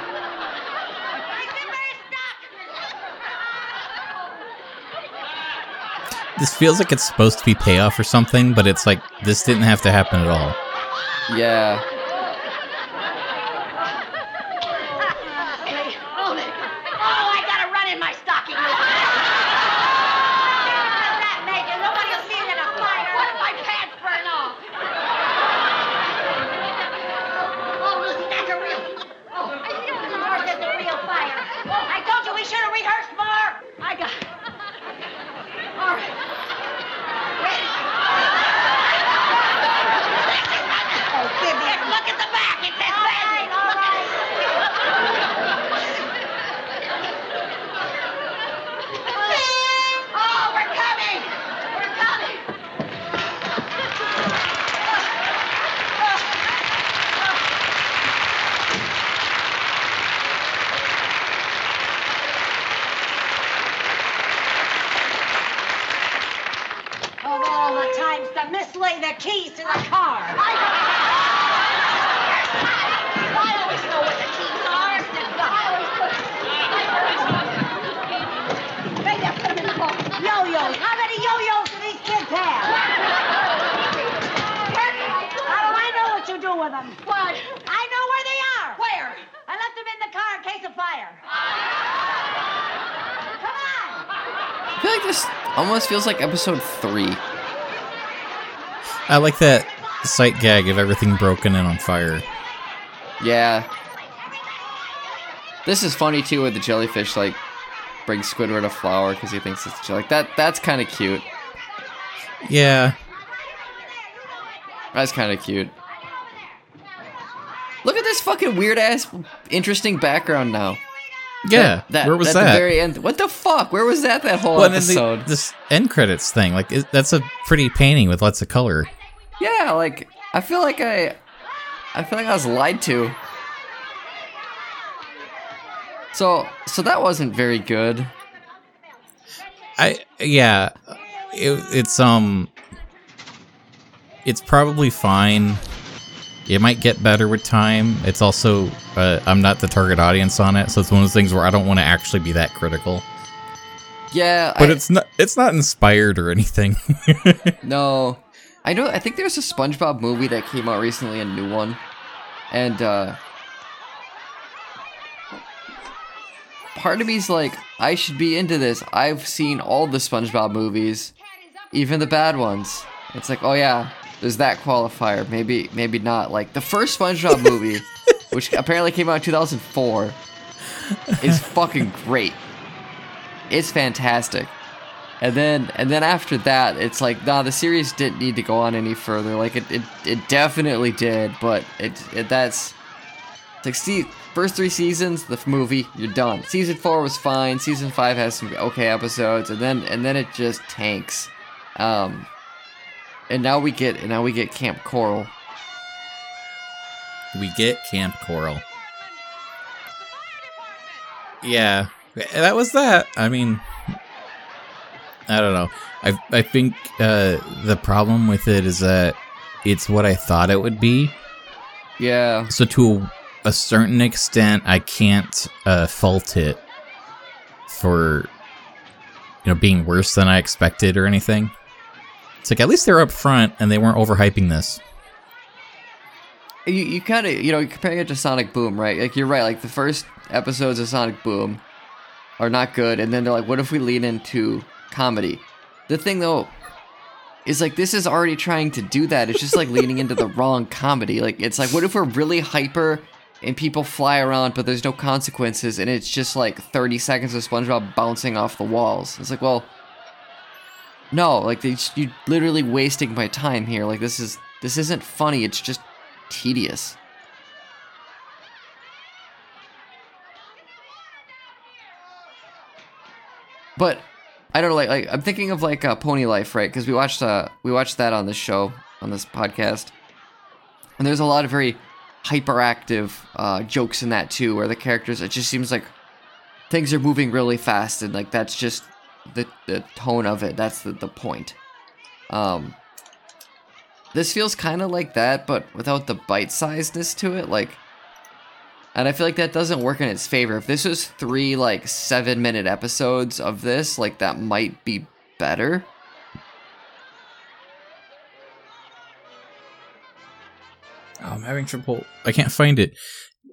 this feels like it's supposed to be payoff or something, but it's like this didn't have to happen at all. Yeah. Oh, I gotta run in my stocking. that naked. Nobody will see it in a fire. What if my pants burn off? Oh, Lucy, that's a real. Oh, I knew it was worse than the real fire. Oh, I told you we should have rehearsed more. I got. All right. Ready? Oh, Vivian. Look at the back. It says all right, all right. Oh, we're coming! We're coming! Of all the times to mislay the keys to the car. I, always know what the keys are. I always put Maybe I put them in the book. Yo-yos. How many yo-yos do these kids have? How do I know what you do with them? What? I know where they are. Where? I left them in the car in case of fire. Come on. I feel like this almost feels like episode three. I like that sight gag of everything broken and on fire. Yeah. This is funny too with the jellyfish like brings Squidward a flower because he thinks it's jelly. Like that that's kind of cute. Yeah, That's kind of cute. Look at this fucking weird ass interesting background now. Yeah. That Where was at that? the very end. What the fuck? Where was that that whole well, episode? the, this end credits thing, like it, that's a pretty painting with lots of color. Yeah, like I feel like I I feel like I was lied to. So so that wasn't very good. I yeah, it, it's um, it's probably fine. It might get better with time. It's also uh, I'm not the target audience on it, so it's one of those things where I don't want to actually be that critical. Yeah, But I, it's not it's not inspired or anything. no. I know I think there's a SpongeBob movie that came out recently, a new one. And uh part of me's like, I should be into this. I've seen all the SpongeBob movies, even the bad ones. It's like, oh yeah, there's that qualifier. Maybe, maybe not. Like the first SpongeBob movie, which apparently came out in 2004, is fucking great. It's fantastic. And then, and then after that, it's like, nah, the series didn't need to go on any further. Like it, it, it definitely did, but it, it that's like see, first three seasons, the movie, you're done. Season four was fine. Season five has some okay episodes, and then and then it just tanks. Um, and now we get and now we get Kamp Koral. we get Kamp Koral. Yeah, that was that. I mean, I don't know. I I think uh, the problem with it is that it's what I thought it would be. Yeah, So to a certain extent, I can't uh, fault it for you know being worse than I expected or anything. It's like at least they're up front and they weren't overhyping this. you you kind of you know comparing it to Sonic Boom, right? Like you're right. Like the first episodes of Sonic Boom are not good, and then they're like, what if we lean into comedy? The thing though is like this is already trying to do that. It's just like leaning into the wrong comedy. Like it's like what if we're really hyper and people fly around, but there's no consequences, and it's just like 30 seconds of SpongeBob bouncing off the walls. It's like, well, no, like they just, you literally wasting my time here. Like this is this isn't funny. It's just tedious. But I don't know, like, like I'm thinking of like uh, Pony Life, right? Because we watched uh we watched that on this show on this podcast, and there's a lot of very hyperactive uh, jokes in that too, where the characters it just seems like things are moving really fast, and like that's just the, the tone of it. That's the, the point. Um, this feels kind of like that, but without the bite sizedness to it. Like, and I feel like that doesn't work in its favor. If this was three, like, seven minute episodes of this, like, that might be better. Oh, I'm having trouble. I can't find it.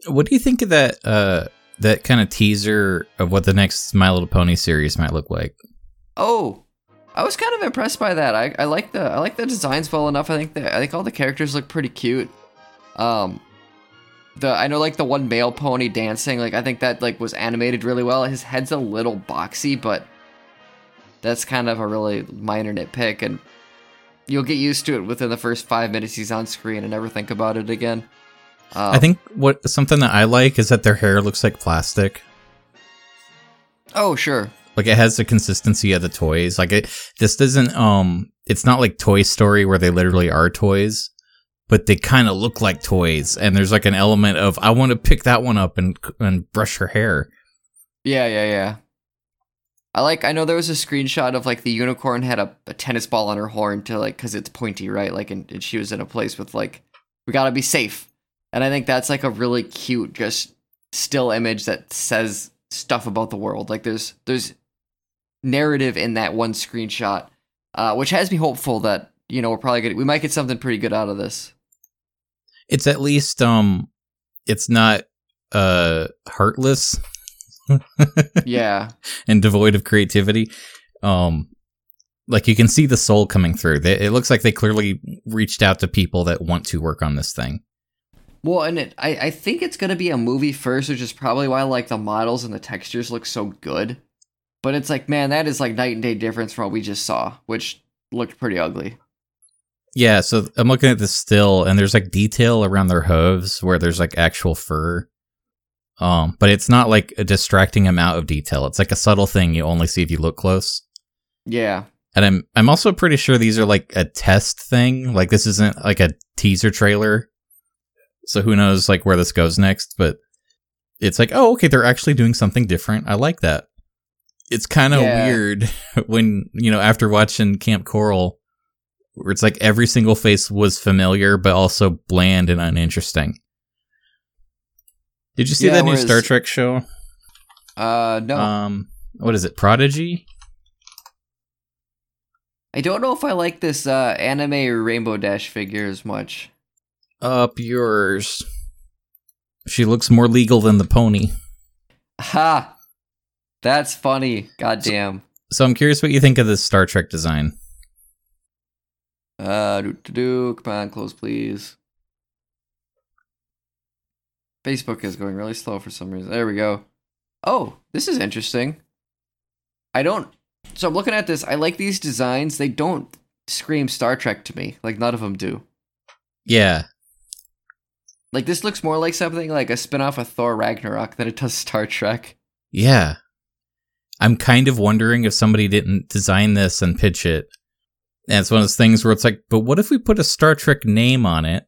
What do you think of that? Uh, that kind of teaser of what the next My Little Pony series might look like. Oh, I was kind of impressed by that. I, I like the I like the designs well enough. I think that I think all the characters look pretty cute. Um, the I know like the one male pony dancing. Like I think that like was animated really well. His head's a little boxy, but that's kind of a really minor nitpick, and you'll get used to it within the first five minutes he's on screen and never think about it again. Um, I think what something that I like is that their hair looks like plastic. Oh sure. Like it has the consistency of the toys. Like it, this doesn't. Um, it's not like Toy Story where they literally are toys, but they kind of look like toys. And there's like an element of I want to pick that one up and and brush her hair. Yeah, yeah, yeah. I like. I know there was a screenshot of like the unicorn had a, a tennis ball on her horn to like because it's pointy, right? Like, and, and she was in a place with like, we gotta be safe. And I think that's like a really cute, just still image that says stuff about the world. Like, there's there's narrative in that one screenshot, uh, which has me hopeful that you know we're probably gonna we might get something pretty good out of this. It's at least um, it's not uh heartless Yeah, and devoid of creativity. Um, like you can see the soul coming through. It looks like they clearly reached out to people that want to work on this thing. Well, and it, I, I think it's gonna be a movie first, which is probably why like the models and the textures look so good. But it's like, man, that is like night and day difference from what we just saw, which looked pretty ugly. Yeah, so I'm looking at this still, and there's like detail around their hooves where there's like actual fur. Um, but it's not like a distracting amount of detail. It's like a subtle thing you only see if you look close. Yeah. And I'm I'm also pretty sure these are like a test thing. Like this isn't like a teaser trailer. So who knows like where this goes next, but it's like, oh, okay, they're actually doing something different. I like that. It's kind of Yeah. weird when, you know, after watching Kamp Koral where it's like every single face was familiar but also bland and uninteresting. Did you see Yeah, that new Star Trek show? Uh, no, Um what is it? Prodigy? I don't know if I like this uh anime Rainbow Dash figure as much. Up yours. She looks more legal than the pony. Ha! That's funny. Goddamn. So I'm curious what you think of this Star Trek design. Uh, do do do. Come on, close, please. Facebook is going really slow for some reason. There we go. Oh, this is interesting. I don't. So I'm looking at this. I like these designs. They don't scream Star Trek to me. Like none of them do. Yeah. Like this looks more like something like a spin-off of Thor Ragnarok than it does Star Trek. Yeah. I'm kind of wondering if somebody didn't design this and pitch it. And it's one of those things where it's like, but what if we put a Star Trek name on it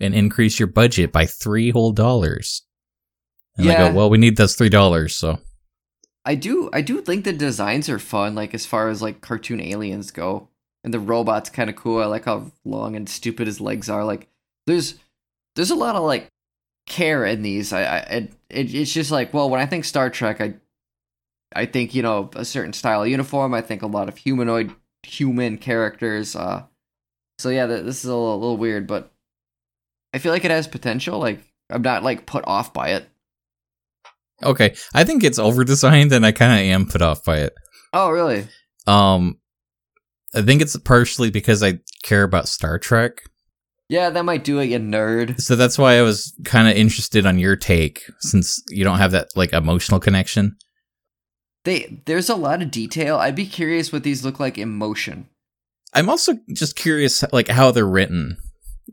and increase your budget by three whole dollars? And I Yeah. go, well, we need those three dollars, so I do I do think the designs are fun, like as far as like cartoon aliens go. And the robot's kind of cool. I like how long and stupid his legs are. Like there's there's a lot of like care in these. I, I it, it it's just like well, when I think Star Trek, I I think you know a certain style of uniform. I think a lot of humanoid human characters. Uh, so yeah, th- this is a little, little weird, but I feel like it has potential. Like I'm not like put off by it. okay. I think it's over designed and I kinda am put off by it. Oh really? Um I think it's partially because I care about Star Trek. Yeah, that might do it, you nerd. So that's why I was kind of interested on your take since you don't have that like emotional connection. They there's a lot of detail. I'd be curious what these look like in motion. I'm also just curious like how they're written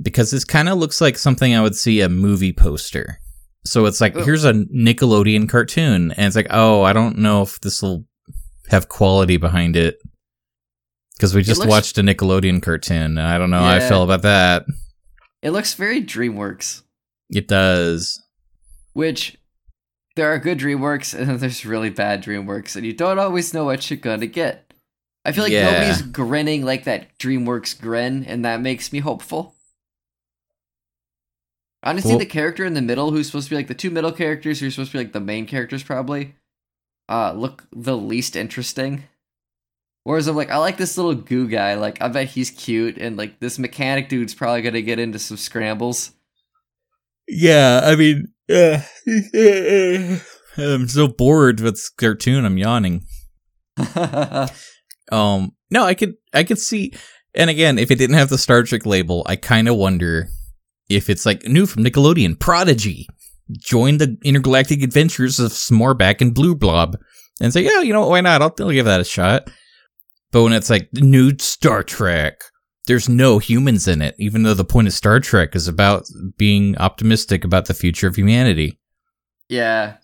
because this kind of looks like something I would see a movie poster. So it's like Ugh. here's a Nickelodeon cartoon and it's like oh, I don't know if this will have quality behind it. Cuz we just looks- watched a Nickelodeon cartoon and I don't know how I feel about that. It looks very DreamWorks, It does. which there are good DreamWorks and then there's really bad DreamWorks, and you don't always know what you're gonna get. I feel like Yeah. nobody's grinning like that DreamWorks grin, and that makes me hopeful. Honestly, Well- the character in the middle, who's supposed to be like the two middle characters, who are supposed to be like the main characters, probably, uh, look the least interesting. Whereas I'm like, I like this little goo guy. Like, I bet he's cute, and like this mechanic dude's probably gonna get into some scrambles. Yeah, I mean, uh, I'm so bored with this cartoon. I'm yawning. Um, no, I could, I could see, and again, if it didn't have the Star Trek label, I kind of wonder if it's like new from Nickelodeon, Prodigy, join the intergalactic adventures of Smorback and Blue Blob, and say, yeah, you know, why not? I'll, I'll give that a shot. But when it's like new Star Trek, there's no humans in it, even though the point of Star Trek is about being optimistic about the future of humanity. yeah.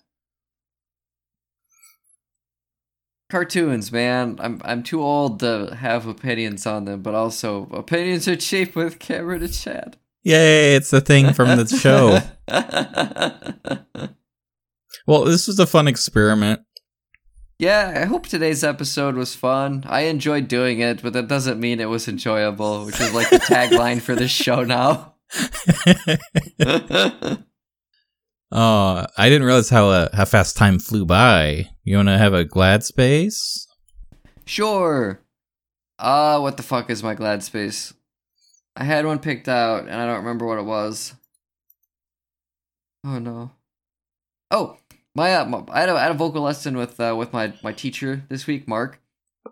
Cartoons, man. I'm I'm too old to have opinions on them, but also opinions are cheap with Cameron and Chad. Yay, it's the thing from the show. Well, this was a fun experiment. Yeah, I hope today's episode was fun. I enjoyed doing it, but that doesn't mean it was enjoyable, which is like the tagline for this show now. Oh, I didn't realize how uh, how fast time flew by. You want to have a glad space? Sure. Uh, what the fuck is my glad space? I had one picked out and I don't remember what it was. Oh no. Oh, my, uh, my I, had a, I had a vocal lesson with uh, with my my teacher this week, Mark.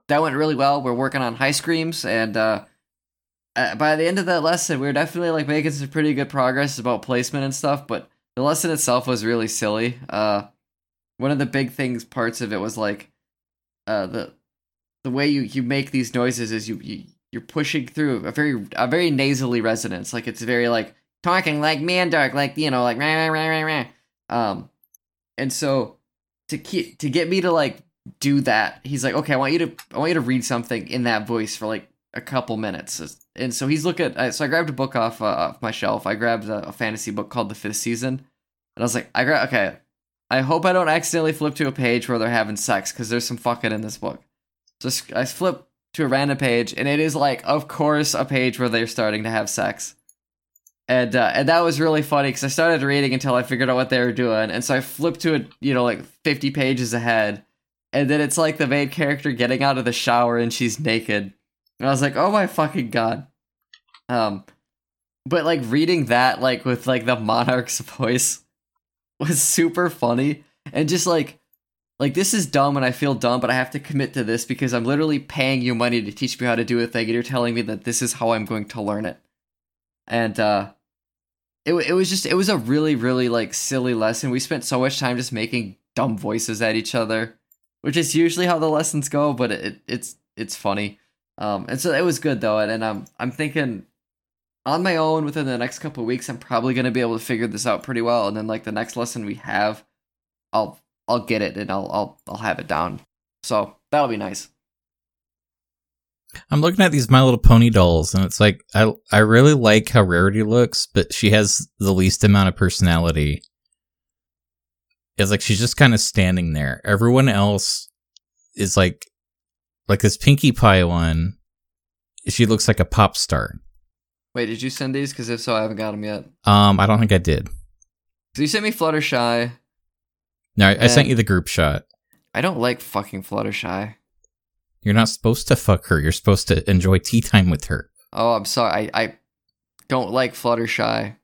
That went really well. We're working on high screams and uh, by the end of that lesson, we were definitely like making some pretty good progress about placement and stuff, but the lesson itself was really silly. Uh one of the big things parts of it was like uh the the way you you make these noises is you, you you're pushing through a very a very nasally resonance like it's very like talking like Mandark like you know like rah, rah, rah, rah, rah. um and so to keep to get me to like do that he's like okay i want you to i want you to read something in that voice for like a couple minutes. And so he's looking uh, so i grabbed a book off uh, off my shelf. I grabbed a, a fantasy book called the fifth season. And i was like i gra- okay. I hope i don't accidentally flip to a page where they're having sex because there's some fucking in this book. So I flip to a random page, and it is like, of course, a page where they're starting to have sex. And uh, and that was really funny because I started reading until I figured out what they were doing, and so I flipped to it, you know, like fifty pages ahead, and then it's like the main character getting out of the shower and she's naked, and I was like, oh my fucking god. Um, but like reading that like with like the Mandark's voice was super funny, and just like like this is dumb and I feel dumb, but I have to commit to this because I'm literally paying you money to teach me how to do a thing, and you're telling me that this is how I'm going to learn it. And uh, it it was just it was a really really like silly lesson. We spent so much time just making dumb voices at each other, which is usually how the lessons go, but it it's it's funny. Um, and so it was good though, and, and I'm I'm thinking on my own within the next couple weeks, I'm probably gonna be able to figure this out pretty well, and then like the next lesson we have, I'll I'll get it and I'll I'll I'll have it down. So that'll be nice. I'm looking at these My Little Pony dolls, and it's like I I really like how Rarity looks, but she has the least amount of personality. It's like she's just kind of standing there. Everyone else is like, like this Pinkie Pie one. She looks like a pop star. Wait, did you send these? Because if so, I haven't got them yet. Um, I don't think I did. So you sent me Fluttershy. No, I, I sent you the group shot. I don't like fucking Fluttershy. You're not supposed to fuck her. You're supposed to enjoy tea time with her. Oh, I'm sorry. I, I don't like Fluttershy.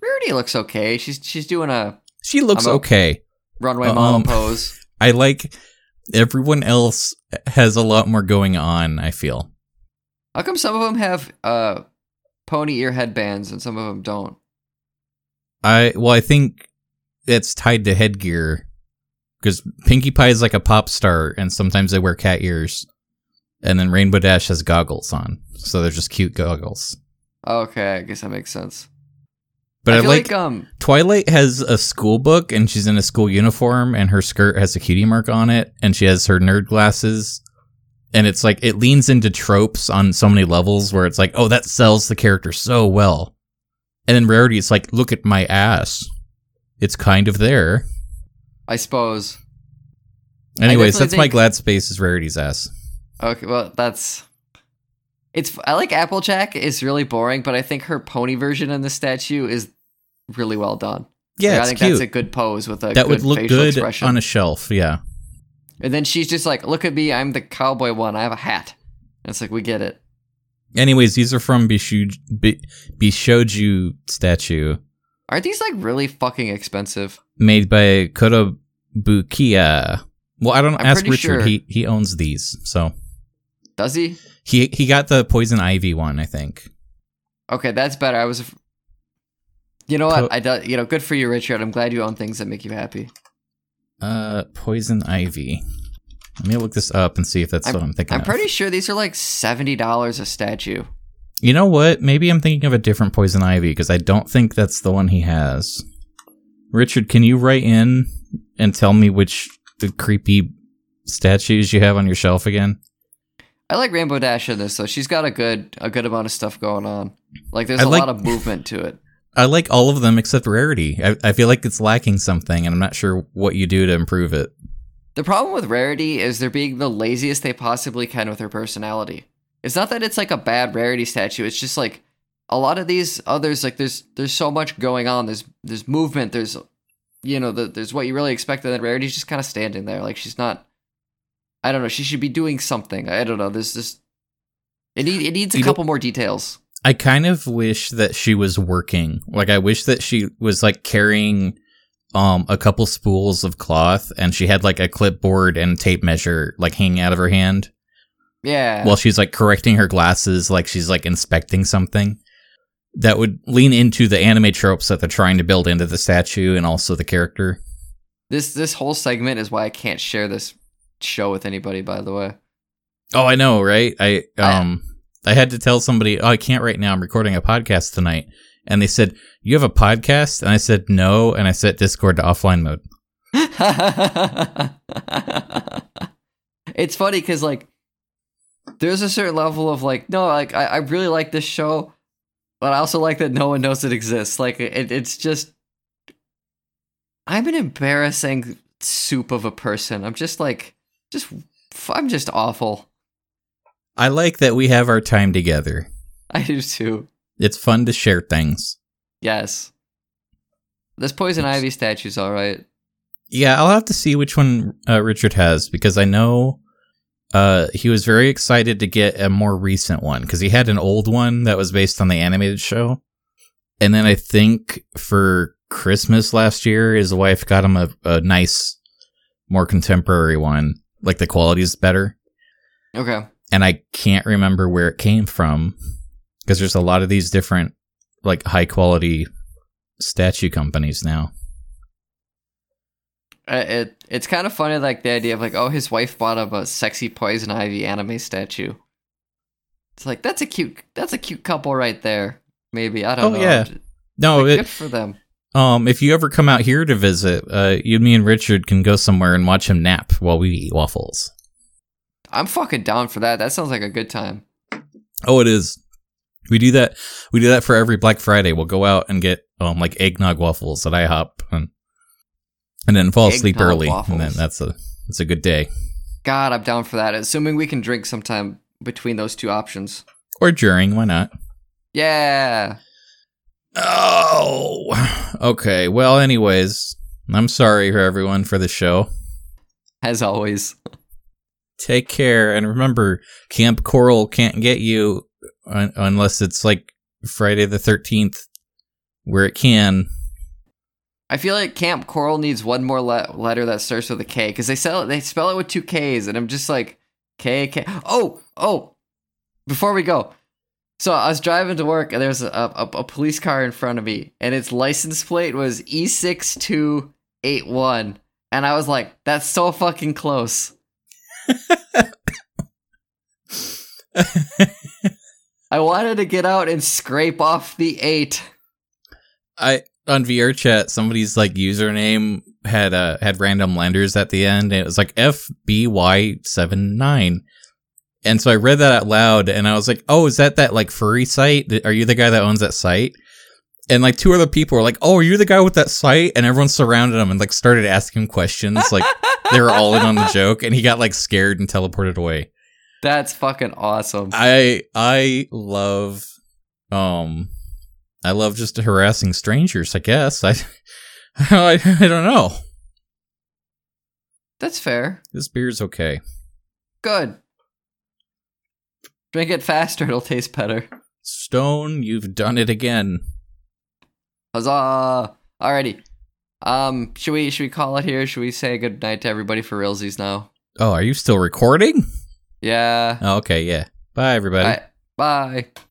Rarity looks okay. She's she's doing a She looks I'm okay. runway Um, mom pose. I like everyone else has a lot more going on. I feel. How come some of them have uh pony ear headbands and some of them don't? I well, I think it's tied to headgear because Pinkie Pie is like a pop star, and sometimes they wear cat ears, and then Rainbow Dash has goggles on, so they're just cute goggles. Okay, I guess that makes sense. But I, feel like, um Twilight has a school book, and she's in a school uniform, and her skirt has a cutie mark on it, and she has her nerd glasses. And it's like it leans into tropes on so many levels where it's like, oh, that sells the character so well. And then Rarity, it's like, look at my ass. It's kind of there. I suppose. Anyways, definitely that's my glad space is Rarity's ass. Okay, well that's it's I like Applejack is really boring, but I think her pony version in the statue is really well done. Yeah, Like, I think cute. that's a good pose with a that good would look facial good expression. on a shelf. Yeah. and then she's just like, "Look at me, I'm the cowboy one. I have a hat." And it's like we get it. Anyways, these are from Bishu, Bi- Bishoujo statue. Are these like really fucking expensive? Made by Kotobukiya. Well, I don't I'm ask Richard. sure- He he owns these, so Does he? he he got the poison ivy one, I think. Okay, that's better. I was. You know what? Co- I do, you know, good for you, Richard. I'm glad you own things that make you happy. Uh, poison ivy. Let me look this up and see if that's what I'm thinking. I'm of. pretty sure these are like seventy dollars a statue. You know what? Maybe I'm thinking of a different poison ivy because I don't think that's the one he has. Richard, can you write in and tell me which the creepy statues you have on your shelf again? I like Rainbow Dash in this though. She's got a good a good amount of stuff going on. Like there's I a like- lot of movement to it. I like all of them except rarity. I, I feel like it's lacking something, and I'm not sure what you do to improve it. The problem with Rarity is they're being the laziest they possibly can with her personality. It's not that it's like a bad Rarity statue. It's just like a lot of these others. Like there's there's so much going on. There's there's movement. There's you know the, there's what you really expect, and then Rarity's just kind of standing there. Like she's not. I don't know. She should be doing something. I don't know. There's just it need it needs a You couple more details. I kind of wish that she was working. Like I wish that she was like carrying um a couple spools of cloth and she had like a clipboard and tape measure like hanging out of her hand Yeah. while she's like correcting her glasses like she's like inspecting something. That would lean into the anime tropes that they're trying to build into the statue and also the character. this this whole segment is why I can't share this show with anybody. By the way. Oh, I know, right? I I- um I had to tell somebody, "Oh, I can't right now. I'm recording a podcast tonight." And they said, "You have a podcast?" And I said, "No." And I set Discord to offline mode. it's funny because like there's a certain level of like no like I, I really like this show but i also like that no one knows it exists. Like it, it's just i'm an embarrassing soup of a person. I'm just like just i'm just awful. I like that we have our time together. i do too. It's fun to share things. yes. This poison ivy statue's all right. Yeah, I'll have to see which one uh, Richard has because I know uh, he was very excited to get a more recent one because he had an old one that was based on the animated show. And then I think for Christmas last year, his wife got him a, a nice, more contemporary one. Like the quality's better. okay and I can't remember where it came from because there's a lot of these different like high quality statue companies now. Uh, it it's kind of funny like the idea of like oh his wife bought him a sexy poison ivy anime statue it's like that's a cute that's a cute couple right there maybe i don't Oh, know yeah. No, Like, it, good for them um, if you ever come out here to visit, uh, you, and me, and Richard can go somewhere and watch him nap while we eat waffles. i'm fucking down for that that sounds like a good time Oh, it is. We do that. We do that for every Black Friday. We'll go out and get um like eggnog waffles at IHOP and and then fall asleep early, and then that's a that's a good day. god i'm down for that assuming we can drink sometime between those two options Or during, why not? yeah Oh, okay. Well, anyways, I'm sorry for everyone for the show. as always Take care, and remember, Kamp Koral can't get you un- unless it's like Friday the 13th, where it can. I feel like Kamp Koral needs one more le- letter that starts with a K because they sell it, they spell it with two K's, and I'm just like K K. Oh oh, before we go, so I was driving to work and there's a, a, a police car in front of me, and its license plate was E six two eight one, and I was like, that's so fucking close. I wanted to get out and scrape off the eight. I on VR chat, somebody's like username had uh had random letters at the end, and it was like FBY79. And so I read that out loud, and I was like, "Oh, is that that like furry site? Are you the guy that owns that site?" And like two other people were like, "Oh, are you the guy with that site?" And everyone surrounded him and like started asking him questions, like they were all in on the joke, and he got like scared and teleported away. That's fucking awesome. I I love um I love just harassing strangers, I guess. I I, I don't know. That's fair. This beer's okay. Good. Drink it faster, it'll taste better. Stone, you've done it again. Huzzah! Alrighty. Um, should we should we call it here? Should we say good night to everybody for realsies now? Oh, are you still recording? Yeah. Oh, okay, yeah. Bye, everybody. Bye. Bye.